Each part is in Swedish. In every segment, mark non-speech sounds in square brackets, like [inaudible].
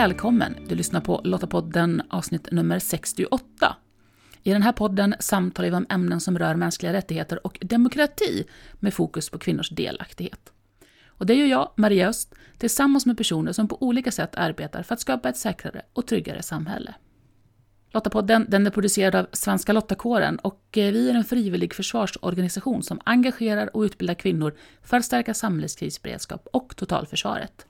Välkommen! Du lyssnar på Lottapodden avsnitt nummer 68. I den här podden samtalar vi om ämnen som rör mänskliga rättigheter och demokrati med fokus på kvinnors delaktighet. Och det gör jag, Maria Öst, tillsammans med personer som på olika sätt arbetar för att skapa ett säkrare och tryggare samhälle. Lottapodden den är producerad av Svenska Lottakåren och eh, vi är en frivillig försvarsorganisation som engagerar och utbildar kvinnor för att stärka samhällets krisberedskap och totalförsvaret.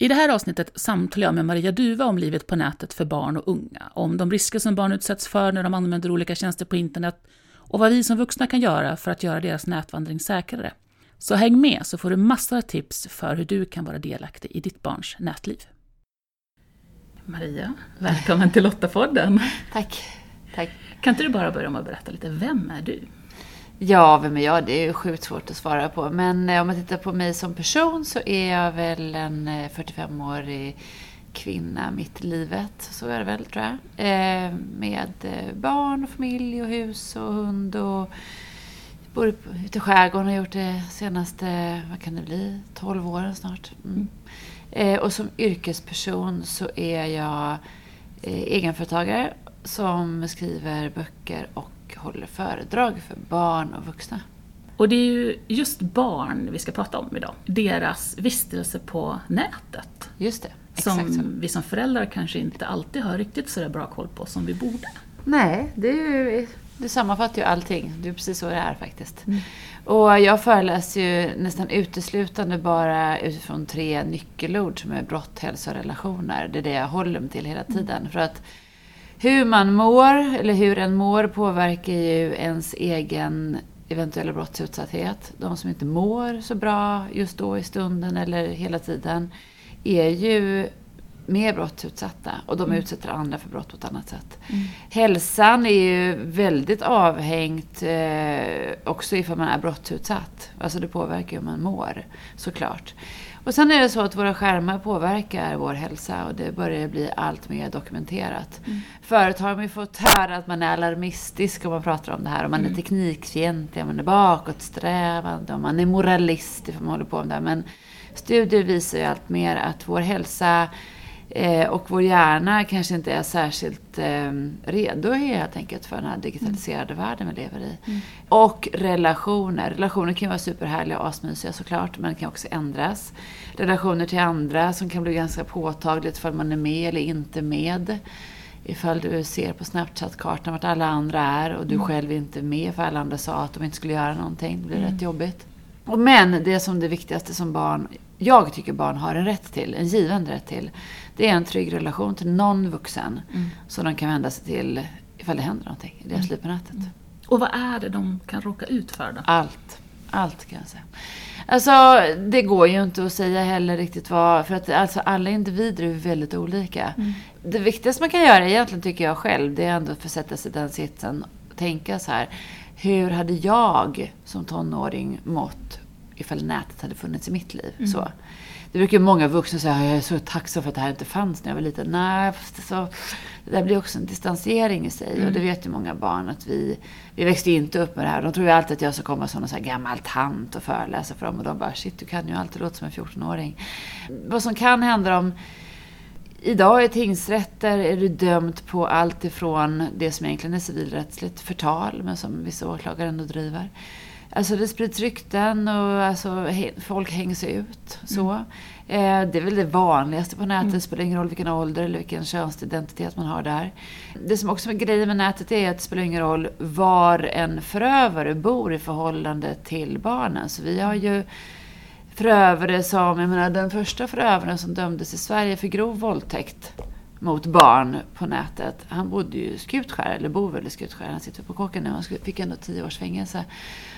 I det här avsnittet samtalar jag med Maria Duva om livet på nätet för barn och unga, om de risker som barn utsätts för när de använder olika tjänster på internet och vad vi som vuxna kan göra för att göra deras nätvandring säkrare. Så häng med så får du massor av tips för hur du kan vara delaktig i ditt barns nätliv. Maria, välkommen till Lottapodden. Tack. Tack. Kan inte du bara börja med att berätta lite, vem är du? Ja, vem är jag? Det är ju sjukt svårt att svara på. Men eh, om man tittar på mig som person så är jag väl en eh, 45-årig kvinna mitt i livet. Så är det väl, tror jag. Eh, med barn och familj och hus och hund och bor ute i skärgården och har gjort det senaste, vad kan det bli, 12 åren snart. Mm. Och som yrkesperson så är jag egenföretagare som skriver böcker och håller föredrag för barn och vuxna. Och det är ju just barn vi ska prata om idag. Deras vistelse på nätet. Just det, exakt Som så. vi som föräldrar kanske inte alltid har riktigt så bra koll på som vi borde. Nej, det, är ju, det sammanfattar ju allting. Det är precis så det är faktiskt. Mm. Och jag föreläser ju nästan uteslutande bara utifrån tre nyckelord som är brott, hälsa och relationer. Det är det jag håller mig till hela tiden. Mm. För att hur man mår, eller hur en mår, påverkar ju ens egen eventuella brottsutsatthet. De som inte mår så bra just då i stunden eller hela tiden är ju mer brottsutsatta och de mm. utsätter andra för brott på ett annat sätt. Mm. Hälsan är ju väldigt avhängt eh, också ifall man är brottsutsatt. Alltså det påverkar ju hur man mår, såklart. Och sen är det så att våra skärmar påverkar vår hälsa och det börjar bli allt mer dokumenterat. Mm. Förut har man ju fått höra att man är alarmistisk om man pratar om det här. Om man mm. är teknikfientlig, om man är bakåtsträvande, om man är moralist, om man håller på med det här. Men studier visar ju allt mer att vår hälsa Eh, och vår hjärna kanske inte är särskilt eh, redo helt enkelt för den här digitaliserade mm. världen vi lever i. Mm. Och relationer. Relationer kan ju vara superhärliga och asmysiga såklart, men kan också ändras. Relationer till andra som kan bli ganska påtagligt för man är med eller inte med. Ifall du ser på Snapchat-kartan vart alla andra är och du mm. själv inte är med för alla andra sa att de inte skulle göra någonting. Det blir mm. rätt jobbigt. Men det som det viktigaste som barn, jag tycker barn har en rätt till, en given rätt till. Det är en trygg relation till någon vuxen mm. som de kan vända sig till ifall det händer någonting i deras mm. liv på nätet. Mm. Och vad är det de kan råka ut för då? Allt. Allt kan jag säga. Alltså, det går ju inte att säga heller riktigt vad... För att alltså, alla individer är väldigt olika. Mm. Det viktigaste man kan göra egentligen, tycker jag själv, det är ändå att försätta sig i den sitsen och tänka så här. Hur hade jag som tonåring mått ifall nätet hade funnits i mitt liv? Mm. Så. Det brukar många vuxna säga, jag är så tacksam för att det här inte fanns när jag var liten. Nej, så, det där blir också en distansering i sig. Mm. Och det vet ju många barn att vi, vi växte inte upp med det här. De tror ju alltid att jag ska komma som en gammal tant och föreläsa för dem. Och de bara, shit du kan ju alltid låta som en 14-åring. Vad som kan hända om Idag i tingsrätter är du dömd på allt ifrån det som egentligen är civilrättsligt förtal, men som vissa åklagare ändå driver. Alltså det sprids rykten och alltså, folk hängs ut. Så. Mm. Eh, det är väl det vanligaste på nätet. Mm. Det spelar ingen roll vilken ålder eller vilken könsidentitet man har där. Det som också är grejen med nätet är att det spelar ingen roll var en förövare bor i förhållande till barnen. Så vi har ju förövare som, jag menar den första förövaren som dömdes i Sverige för grov våldtäkt mot barn på nätet. Han bodde ju i Skutskär, eller bor väl i Skutskär. Han sitter på kåken nu. Han fick ändå tio års fängelse.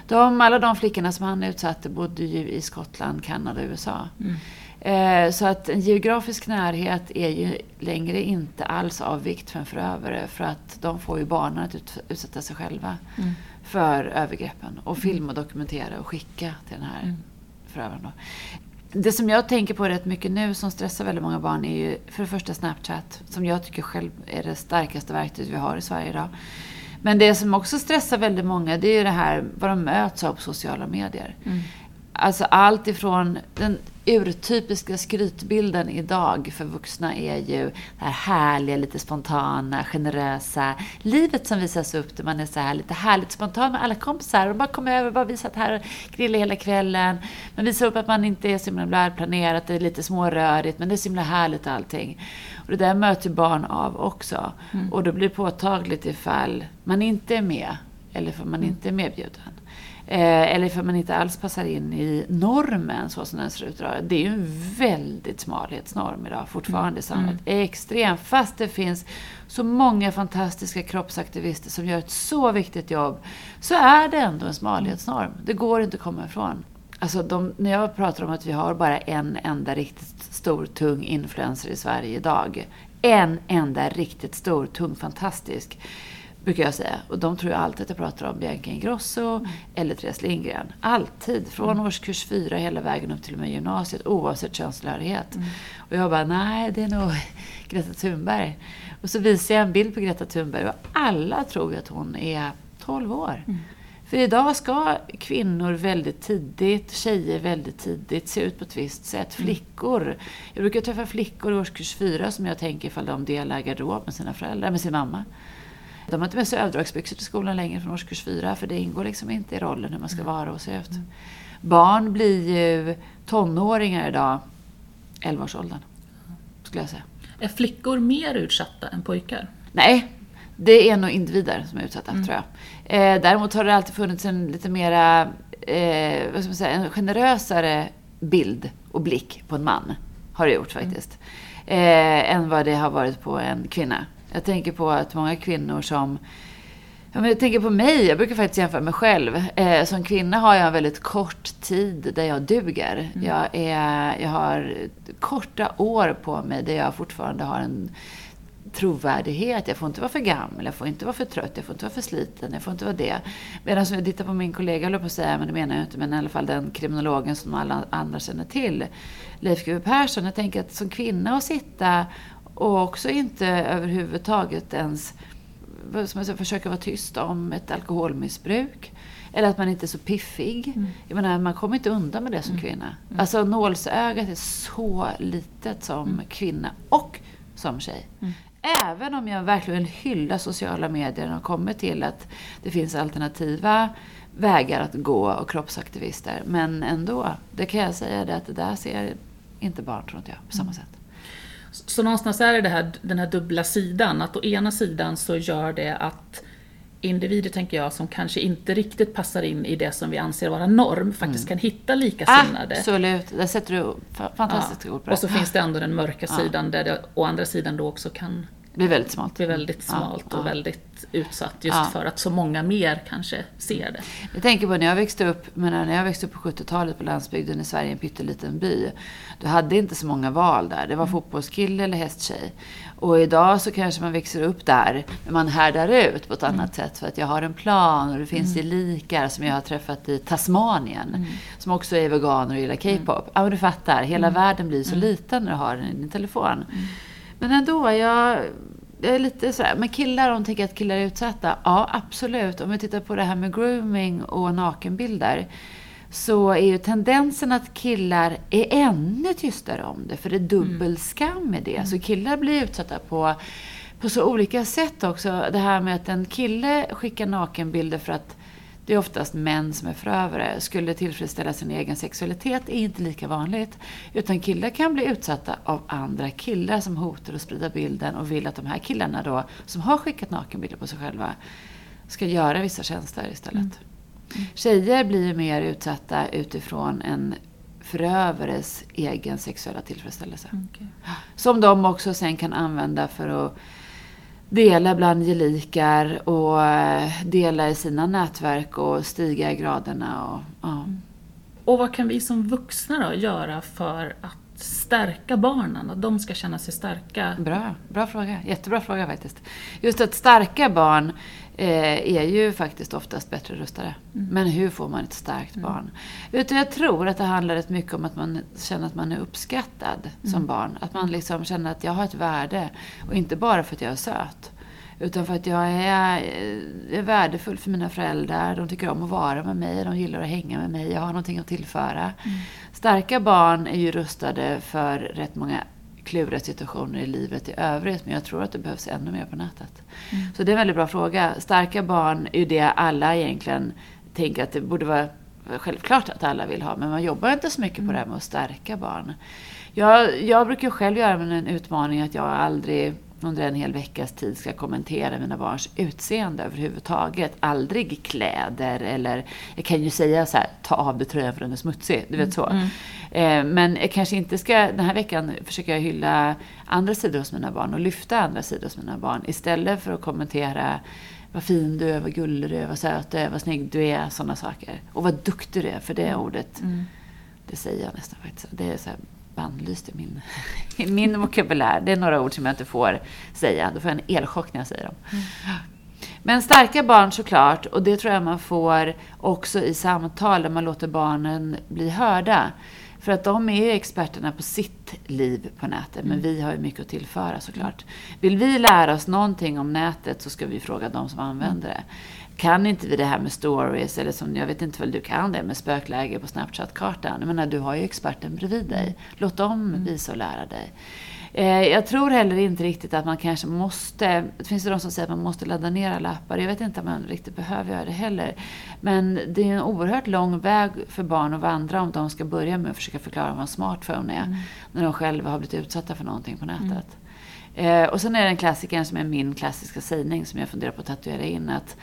De, alla de flickorna som han utsatte bodde ju i Skottland, Kanada och USA. Mm. Eh, så att en geografisk närhet är ju längre inte alls av vikt för en förövare. För att de får ju barnen att ut, utsätta sig själva mm. för övergreppen. Och mm. filma och dokumentera och skicka till den här mm. förövaren. Då. Det som jag tänker på rätt mycket nu som stressar väldigt många barn är ju för det första Snapchat. Som jag tycker själv är det starkaste verktyget vi har i Sverige idag. Men det som också stressar väldigt många det är ju det här vad de möts av på sociala medier. Mm. Alltså allt ifrån den urtypiska skrytbilden idag för vuxna är ju det här härliga, lite spontana, generösa livet som visas upp där man är så här lite härligt spontan med alla kompisar och bara kommer över, bara vi satt här och grillade hela kvällen. Man visar upp att man inte är så himla välplanerat, det är lite smårörigt men det är så himla härligt allting. Och det där möter barn av också. Mm. Och då blir det påtagligt ifall man inte är med eller för man mm. inte är medbjuden. Eh, eller för man inte alls passar in i normen så som den ser ut idag. Det är ju en väldigt smalhetsnorm idag fortfarande i samhället. Mm. Extremt. Fast det finns så många fantastiska kroppsaktivister som gör ett så viktigt jobb. Så är det ändå en smalhetsnorm. Det går inte att komma ifrån. Alltså de, när jag pratar om att vi har bara en enda riktigt stor, tung influencer i Sverige idag. En enda riktigt stor, tung, fantastisk brukar jag säga. Och de tror ju alltid att jag pratar om Bianca Ingrosso mm. eller Therese Lindgren. Alltid. Från mm. årskurs fyra hela vägen upp till och med gymnasiet oavsett könstillhörighet. Mm. Och jag bara, nej det är nog [laughs] Greta Thunberg. Och så visar jag en bild på Greta Thunberg och alla tror ju att hon är 12 år. Mm. För idag ska kvinnor väldigt tidigt, tjejer väldigt tidigt, se ut på ett visst sätt. Mm. Flickor. Jag brukar träffa flickor i årskurs fyra som jag tänker ifall de delar garderob med sina föräldrar, med sin mamma. De har inte med sig överdragsbyxor till skolan längre från årskurs fyra för det ingår liksom inte i rollen hur man ska vara och se ut. Mm. Barn blir ju tonåringar idag, 11-årsåldern, skulle jag säga. Är flickor mer utsatta än pojkar? Nej, det är nog individer som är utsatta, mm. tror jag. Eh, däremot har det alltid funnits en lite mera, eh, vad ska man säga, en generösare bild och blick på en man. Har det gjort faktiskt. Mm. Eh, än vad det har varit på en kvinna. Jag tänker på att många kvinnor som jag tänker på mig, jag brukar faktiskt jämföra mig själv. Eh, som kvinna har jag en väldigt kort tid där jag duger. Mm. Jag, är, jag har korta år på mig där jag fortfarande har en trovärdighet. Jag får inte vara för gammal, jag får inte vara för trött, jag får inte vara för sliten, jag får inte vara det. Medan om jag tittar på min kollega, jag på att säga, men det menar jag inte, men i alla fall den kriminologen som alla andra känner till, Leif GW Persson. Jag tänker att som kvinna att sitta och också inte överhuvudtaget ens som jag säger, försöka vara tyst om ett alkoholmissbruk. Eller att man inte är så piffig. Mm. Jag menar, man kommer inte undan med det som mm. kvinna. Mm. Alltså nålsögat är så litet som mm. kvinna och som tjej. Mm. Även om jag verkligen hyllar sociala medier och kommer till att det finns alternativa vägar att gå och kroppsaktivister. Men ändå, det kan jag säga det att det där ser inte barn, tror inte jag, på samma mm. sätt. Så någonstans är det, det här, den här dubbla sidan, att å ena sidan så gör det att individer, tänker jag, som kanske inte riktigt passar in i det som vi anser vara norm, faktiskt mm. kan hitta likasinnade. Absolut, där sätter du fantastiskt ja. ord på det. Och så finns det ändå den mörka sidan, ja. där det å andra sidan då också kan blir väldigt smalt. Blir väldigt smalt ja, och ja. väldigt utsatt just ja. för att så många mer kanske ser det. Jag tänker på när jag växte upp, men när jag växte upp på 70-talet på landsbygden i Sverige, en pytteliten by. Du hade inte så många val där. Det var mm. fotbollskille eller hästtjej. Och idag så kanske man växer upp där, men man härdar ut på ett mm. annat sätt. För att jag har en plan och det finns mm. gelikar som jag har träffat i Tasmanien. Mm. Som också är veganer och gillar K-pop. Mm. Ja, men du fattar. Hela mm. världen blir så mm. liten när du har den i din telefon. Men ändå, jag, jag är lite sådär, men killar, de tänker att killar är utsatta. Ja, absolut. Om vi tittar på det här med grooming och nakenbilder så är ju tendensen att killar är ännu tystare om det, för det är dubbelskam med det. Mm. Så killar blir utsatta på, på så olika sätt också. Det här med att en kille skickar nakenbilder för att det är oftast män som är förövare. Skulle tillfredsställa sin egen sexualitet är inte lika vanligt. Utan killar kan bli utsatta av andra killar som hotar att sprida bilden och vill att de här killarna då, som har skickat nakenbilder på sig själva, ska göra vissa tjänster istället. Mm. Mm. Tjejer blir mer utsatta utifrån en förövares egen sexuella tillfredsställelse. Okay. Som de också sen kan använda för att dela bland gelikar och eh, dela i sina nätverk och stiga i graderna. Och, ja. och vad kan vi som vuxna då göra för att stärka barnen? Att de ska känna sig starka? Bra, bra fråga. Jättebra fråga faktiskt. Just att stärka barn är ju faktiskt oftast bättre rustade. Mm. Men hur får man ett starkt mm. barn? Utan jag tror att det handlar rätt mycket om att man känner att man är uppskattad mm. som barn. Att man liksom känner att jag har ett värde. Och inte bara för att jag är söt. Utan för att jag är, eh, är värdefull för mina föräldrar. De tycker om att vara med mig, de gillar att hänga med mig. Jag har någonting att tillföra. Mm. Starka barn är ju rustade för rätt många kluriga situationer i livet i övrigt. Men jag tror att det behövs ännu mer på nätet. Mm. Så det är en väldigt bra fråga. Starka barn är ju det alla egentligen tänker att det borde vara självklart att alla vill ha. Men man jobbar inte så mycket mm. på det här med att stärka barn. Jag, jag brukar själv göra en utmaning att jag aldrig under en hel veckas tid ska kommentera mina barns utseende överhuvudtaget. Aldrig kläder eller, jag kan ju säga så här, ta av dig tröjan för den är smutsig. Du vet så. Mm. Eh, men jag kanske inte ska, den här veckan försöker jag hylla andra sidor hos mina barn och lyfta andra sidor hos mina barn. Istället för att kommentera vad fin du är, vad gullig du är, vad söt du är, vad snygg du är, sådana saker. Och vad duktig du är, för det mm. ordet, mm. det säger jag nästan faktiskt. Det är så här bannlyst i min, i min vokabulär. Det är några ord som jag inte får säga. Då får jag en elchock när jag säger dem. Mm. Men starka barn såklart, och det tror jag man får också i samtal där man låter barnen bli hörda. För att de är ju experterna på sitt liv på nätet, men mm. vi har ju mycket att tillföra såklart. Vill vi lära oss någonting om nätet så ska vi fråga de som använder det. Kan inte vi det här med stories, eller som jag vet inte väl du kan det med spökläge på Snapchat-kartan. Jag menar, du har ju experten bredvid dig. Mm. Låt dem mm. visa och lära dig. Eh, jag tror heller inte riktigt att man kanske måste, det finns det de som säger att man måste ladda ner alla appar. Jag vet inte om man riktigt behöver göra det heller. Men det är en oerhört lång väg för barn att vandra om de ska börja med att försöka förklara vad en smartphone är. Mm. När de själva har blivit utsatta för någonting på nätet. Mm. Eh, och sen är det en klassiker som är min klassiska sägning som jag funderar på att tatuera in. Att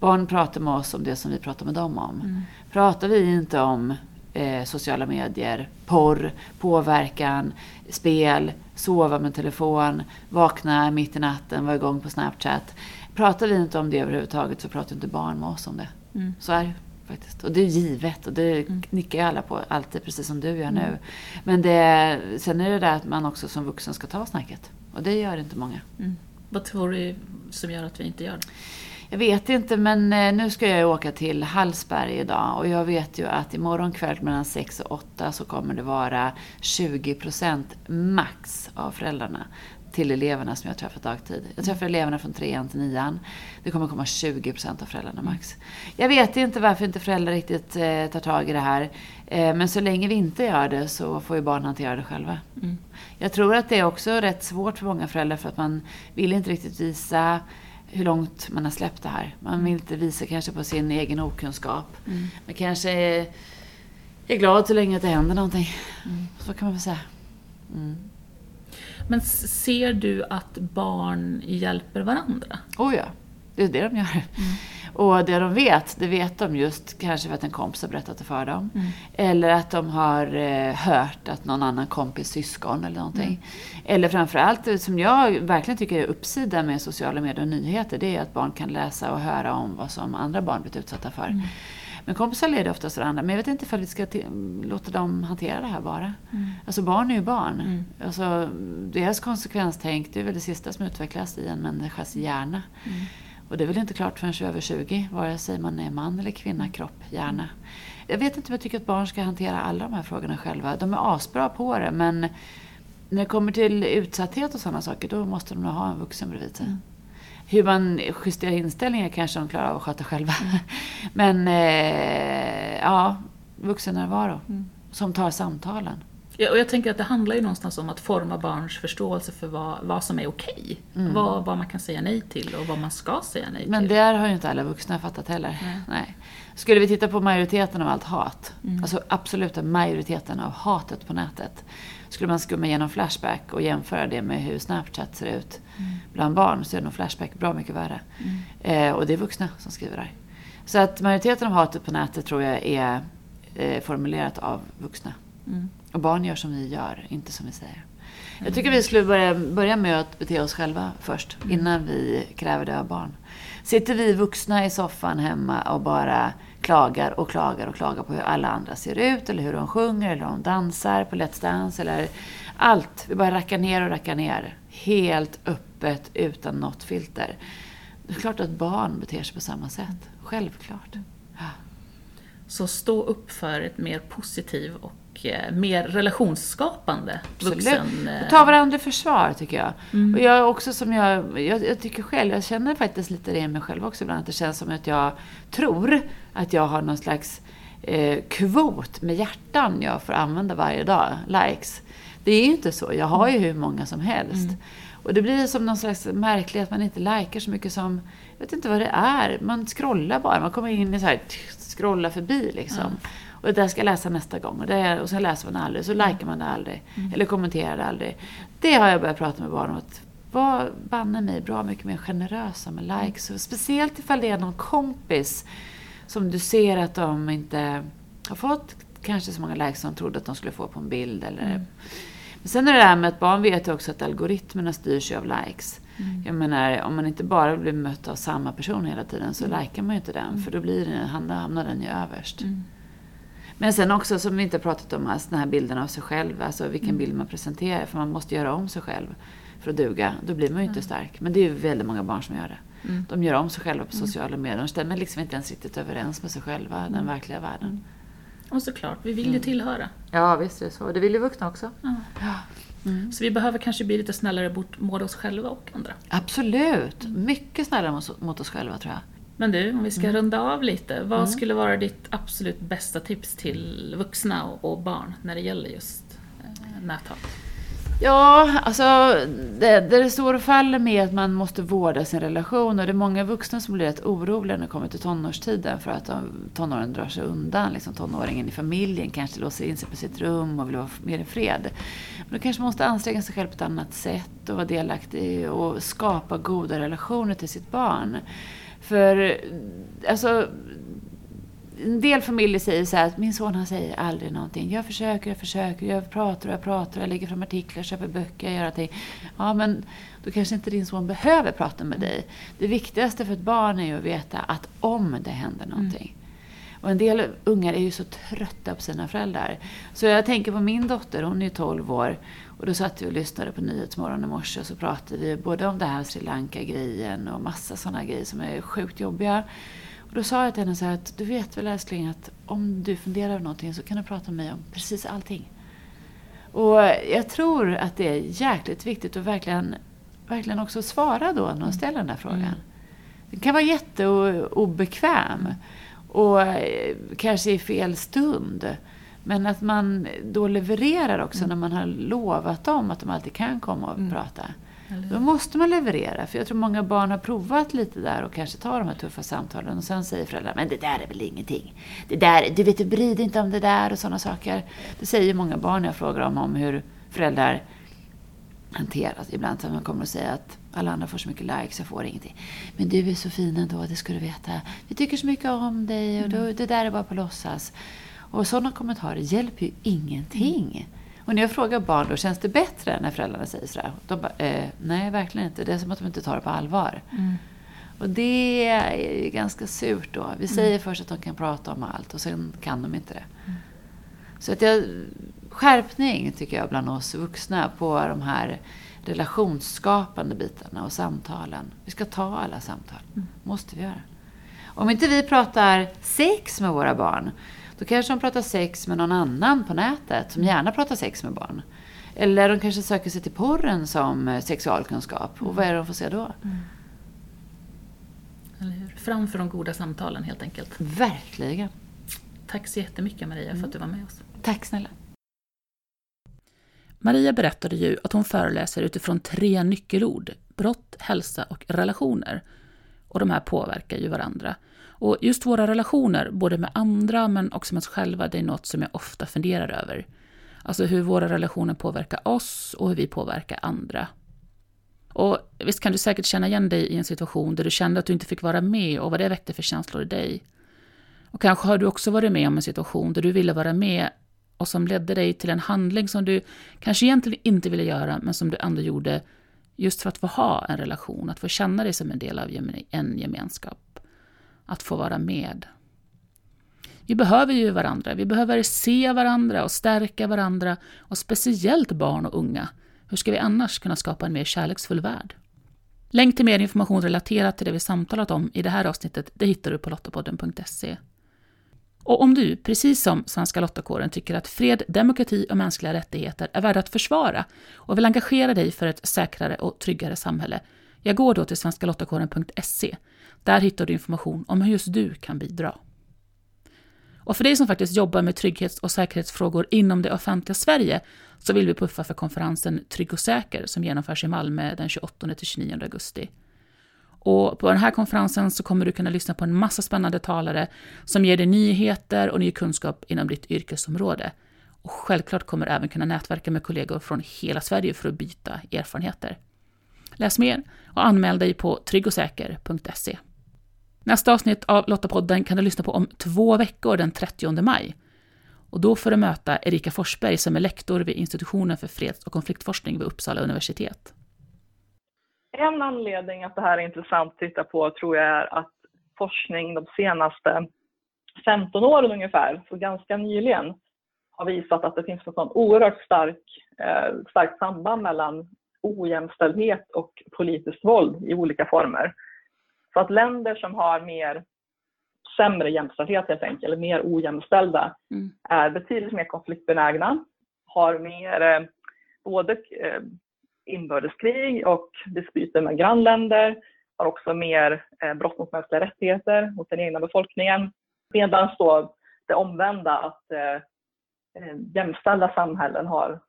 barn pratar med oss om det som vi pratar med dem om. Mm. Pratar vi inte om eh, sociala medier, porr, påverkan, spel, sova med telefon, vakna mitt i natten, vara igång på Snapchat. Pratar vi inte om det överhuvudtaget så pratar inte barn med oss om det. Mm. Så är det faktiskt. Och det är givet och det mm. nickar ju alla på alltid, precis som du gör nu. Mm. Men det, sen är det där att man också som vuxen ska ta snacket. Och det gör inte många. Mm. Vad tror du som gör att vi inte gör det? Jag vet inte, men eh, nu ska jag åka till Hallsberg idag och jag vet ju att imorgon kväll mellan 6 och 8 så kommer det vara 20% max av föräldrarna till eleverna som jag träffat dagtid. Jag träffar eleverna från 3 till 9 Det kommer komma 20% av föräldrarna max. Jag vet inte varför inte föräldrar riktigt eh, tar tag i det här. Eh, men så länge vi inte gör det så får ju barn hantera det själva. Mm. Jag tror att det är också rätt svårt för många föräldrar för att man vill inte riktigt visa hur långt man har släppt det här. Man vill inte visa kanske på sin egen okunskap. Mm. Man kanske är, är glad så länge att det händer någonting. Mm. Så kan man väl säga. Mm. Men ser du att barn hjälper varandra? Oh ja, det är det de gör. Mm. Och det de vet, det vet de just kanske för att en kompis har berättat det för dem. Mm. Eller att de har eh, hört att någon annan kompis syskon eller någonting. Mm. Eller framförallt, som jag verkligen tycker är uppsida med sociala medier och nyheter, det är att barn kan läsa och höra om vad som andra barn blivit utsatta för. Mm. Men kompisar leder oftast varandra. Men jag vet inte ifall vi ska låta dem hantera det här bara. Mm. Alltså barn är ju barn. Mm. Alltså, deras konsekvenstänk, det är väl det sista som utvecklas i en människas hjärna. Mm. Och det är väl inte klart förrän över 20, vare sig man är man eller kvinna, kropp, hjärna. Jag vet inte om jag tycker att barn ska hantera alla de här frågorna själva. De är asbra på det, men när det kommer till utsatthet och sådana saker, då måste de nog ha en vuxen bredvid sig. Mm. Hur man justerar inställningar kanske de klarar av att sköta själva. Mm. [laughs] men eh, ja, vuxennärvaro mm. som tar samtalen. Ja, och jag tänker att det handlar ju någonstans om att forma barns förståelse för vad, vad som är okej. Mm. Vad, vad man kan säga nej till och vad man ska säga nej till. Men där har ju inte alla vuxna fattat heller. Nej. nej. Skulle vi titta på majoriteten av allt hat, mm. alltså absoluta majoriteten av hatet på nätet. Skulle man skumma igenom Flashback och jämföra det med hur Snapchat ser ut mm. bland barn så är nog Flashback bra mycket värre. Mm. Eh, och det är vuxna som skriver där. Så att majoriteten av hatet på nätet tror jag är eh, formulerat av vuxna. Mm. Och barn gör som vi gör, inte som vi säger. Jag tycker vi skulle börja, börja med att bete oss själva först, mm. innan vi kräver det av barn. Sitter vi vuxna i soffan hemma och bara klagar och klagar och klagar på hur alla andra ser ut, eller hur de sjunger, eller hur de dansar på Let's Dance, eller allt. Vi bara rackar ner och rackar ner. Helt öppet, utan något filter. Det är klart att barn beter sig på samma sätt. Självklart. Ja. Så stå upp för ett mer positiv och och eh, mer relationsskapande vuxen... Eh... Ta varandra i försvar tycker jag. Mm. Och jag också som jag, jag, jag, tycker själv, jag känner faktiskt lite det i mig själv också ibland, att det känns som att jag tror att jag har någon slags eh, kvot med hjärtan jag får använda varje dag, likes. Det är ju inte så, jag har ju hur många som helst. Mm. Och det blir som någon slags märkligt att man inte likar så mycket som, jag vet inte vad det är, man scrollar bara, man kommer in i så här, scrollar förbi liksom. Mm. Och det där ska jag läsa nästa gång. Och, det, och så läser man aldrig, så mm. likar man det aldrig. Mm. Eller kommenterar det aldrig. Det har jag börjat prata med barn om. Att var banne mig bra mycket mer generösa med likes. Och speciellt ifall det är någon kompis som du ser att de inte har fått kanske så många likes som de trodde att de skulle få på en bild. Eller... Mm. Men sen är det det här med att barn vet ju också att algoritmerna styrs av likes. Mm. Jag menar, om man inte bara blir mött av samma person hela tiden så mm. likar man ju inte den. Mm. För då blir det, hamnar den ju överst. Mm. Men sen också, som vi inte har pratat om, alltså, den här bilden av sig själv. Alltså vilken mm. bild man presenterar. För man måste göra om sig själv för att duga. Då blir man ju inte stark. Men det är ju väldigt många barn som gör det. Mm. De gör om sig själva på sociala medier. De stämmer liksom inte ens riktigt överens med sig själva, den mm. verkliga världen. Mm. Och såklart, vi vill ju tillhöra. Ja, visst är det så. Det vill ju vuxna också. Ja. Mm. Så vi behöver kanske bli lite snällare mot oss själva och andra. Absolut! Mycket snällare mot oss själva tror jag. Men du, om vi ska mm. runda av lite. Vad mm. skulle vara ditt absolut bästa tips till vuxna och barn när det gäller just eh, näthat? Ja, alltså det, det står och faller med att man måste vårda sin relation. Och det är många vuxna som blir rätt oroliga när det kommer till tonårstiden. För att tonåren drar sig undan. Liksom tonåringen i familjen kanske låser in sig på sitt rum och vill vara mer i fred. Men då kanske man måste anstränga sig själv på ett annat sätt och vara delaktig och skapa goda relationer till sitt barn. För alltså, en del familjer säger så här att min son han säger aldrig någonting. Jag försöker, jag försöker, jag pratar och jag pratar, jag lägger fram artiklar, köper böcker, jag gör allting. Ja, men då kanske inte din son behöver prata med dig. Det viktigaste för ett barn är ju att veta att om det händer någonting. Mm. Och en del ungar är ju så trötta på sina föräldrar. Så jag tänker på min dotter, hon är 12 år. Och då satt vi och lyssnade på Nyhetsmorgon i morse och så pratade vi både om det här Sri Lanka-grejen och massa sådana grejer som är sjukt jobbiga. Och då sa jag till henne så här att du vet väl älskling att om du funderar över någonting så kan du prata med mig om precis allting. Och jag tror att det är jäkligt viktigt att verkligen, verkligen också svara då när de ställer den där frågan. Mm. Det kan vara jätteobekväm och kanske i fel stund. Men att man då levererar också mm. när man har lovat dem att de alltid kan komma och mm. prata. Då måste man leverera. För jag tror många barn har provat lite där och kanske tar de här tuffa samtalen. Och sen säger föräldrar, men det där är väl ingenting. Det där, du vet, du bryr dig inte om det där och sådana saker. Det säger många barn när jag frågar dem om hur föräldrar hanteras. Ibland så man kommer och säger att alla andra får så mycket likes, jag får ingenting. Men du är så fin ändå, det ska du veta. Vi tycker så mycket om dig och mm. det där är bara på låtsas. Och sådana kommentarer hjälper ju ingenting. Och när jag frågar barn då, känns det bättre när föräldrarna säger sådär? De bara, eh, nej verkligen inte. Det är som att de inte tar det på allvar. Mm. Och det är ju ganska surt då. Vi säger mm. först att de kan prata om allt och sen kan de inte det. Mm. Så att jag, skärpning tycker jag bland oss vuxna på de här relationsskapande bitarna och samtalen. Vi ska ta alla samtal. Mm. måste vi göra. Om inte vi pratar sex med våra barn då kanske de pratar sex med någon annan på nätet som gärna pratar sex med barn. Eller de kanske söker sig till porren som eh, sexualkunskap. Och vad är det de får se då? Mm. Eller hur? Framför de goda samtalen helt enkelt. Verkligen. Tack så jättemycket Maria för att du var med oss. Tack snälla. Maria berättade ju att hon föreläser utifrån tre nyckelord. Brott, hälsa och relationer. Och de här påverkar ju varandra. Och just våra relationer, både med andra men också med oss själva, det är något som jag ofta funderar över. Alltså hur våra relationer påverkar oss och hur vi påverkar andra. Och visst kan du säkert känna igen dig i en situation där du kände att du inte fick vara med och vad det väckte för känslor i dig. Och kanske har du också varit med om en situation där du ville vara med och som ledde dig till en handling som du kanske egentligen inte ville göra men som du ändå gjorde just för att få ha en relation, att få känna dig som en del av en gemenskap att få vara med. Vi behöver ju varandra, vi behöver se varandra och stärka varandra och speciellt barn och unga. Hur ska vi annars kunna skapa en mer kärleksfull värld? Länk till mer information relaterat till det vi samtalat om i det här avsnittet det hittar du på lottapodden.se. Och om du, precis som Svenska Lottakåren, tycker att fred, demokrati och mänskliga rättigheter är värda att försvara och vill engagera dig för ett säkrare och tryggare samhälle, jag går då till svenskalottakåren.se. Där hittar du information om hur just du kan bidra. Och för dig som faktiskt jobbar med trygghets och säkerhetsfrågor inom det offentliga Sverige så vill vi puffa för konferensen Trygg och säker som genomförs i Malmö den 28-29 augusti. Och på den här konferensen så kommer du kunna lyssna på en massa spännande talare som ger dig nyheter och ny kunskap inom ditt yrkesområde. Och självklart kommer du även kunna nätverka med kollegor från hela Sverige för att byta erfarenheter. Läs mer och anmäl dig på tryggosäker.se. Nästa avsnitt av Lottapodden kan du lyssna på om två veckor den 30 maj. Och då får du möta Erika Forsberg som är lektor vid institutionen för freds och konfliktforskning vid Uppsala universitet. En anledning att det här är intressant att titta på tror jag är att forskning de senaste 15 åren ungefär, så ganska nyligen, har visat att det finns ett sådant oerhört stark, eh, starkt samband mellan ojämställdhet och politiskt våld i olika former. Så att länder som har mer sämre jämställdhet helt enkelt, eller mer ojämställda, mm. är betydligt mer konfliktbenägna, har mer eh, både eh, inbördeskrig och dispyter med grannländer, har också mer eh, brott mot mänskliga rättigheter mot den egna befolkningen. Medan då det omvända, att eh, jämställda samhällen har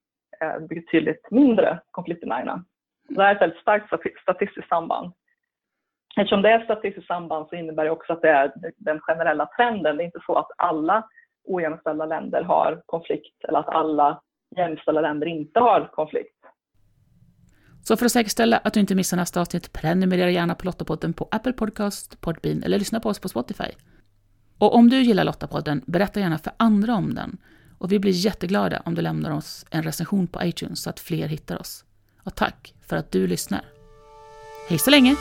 eh, betydligt mindre konfliktbenägna. Det här är ett väldigt starkt statistiskt samband. Eftersom det är statistiskt samband så innebär det också att det är den generella trenden. Det är inte så att alla ojämställda länder har konflikt eller att alla jämställda länder inte har konflikt. Så för att säkerställa att du inte missar nästa avsnitt, prenumerera gärna på Lottapodden på Apple Podcast, Podbean eller lyssna på oss på Spotify. Och om du gillar Lottapodden, berätta gärna för andra om den. Och vi blir jätteglada om du lämnar oss en recension på iTunes så att fler hittar oss. Och tack för att du lyssnar. Hej så länge!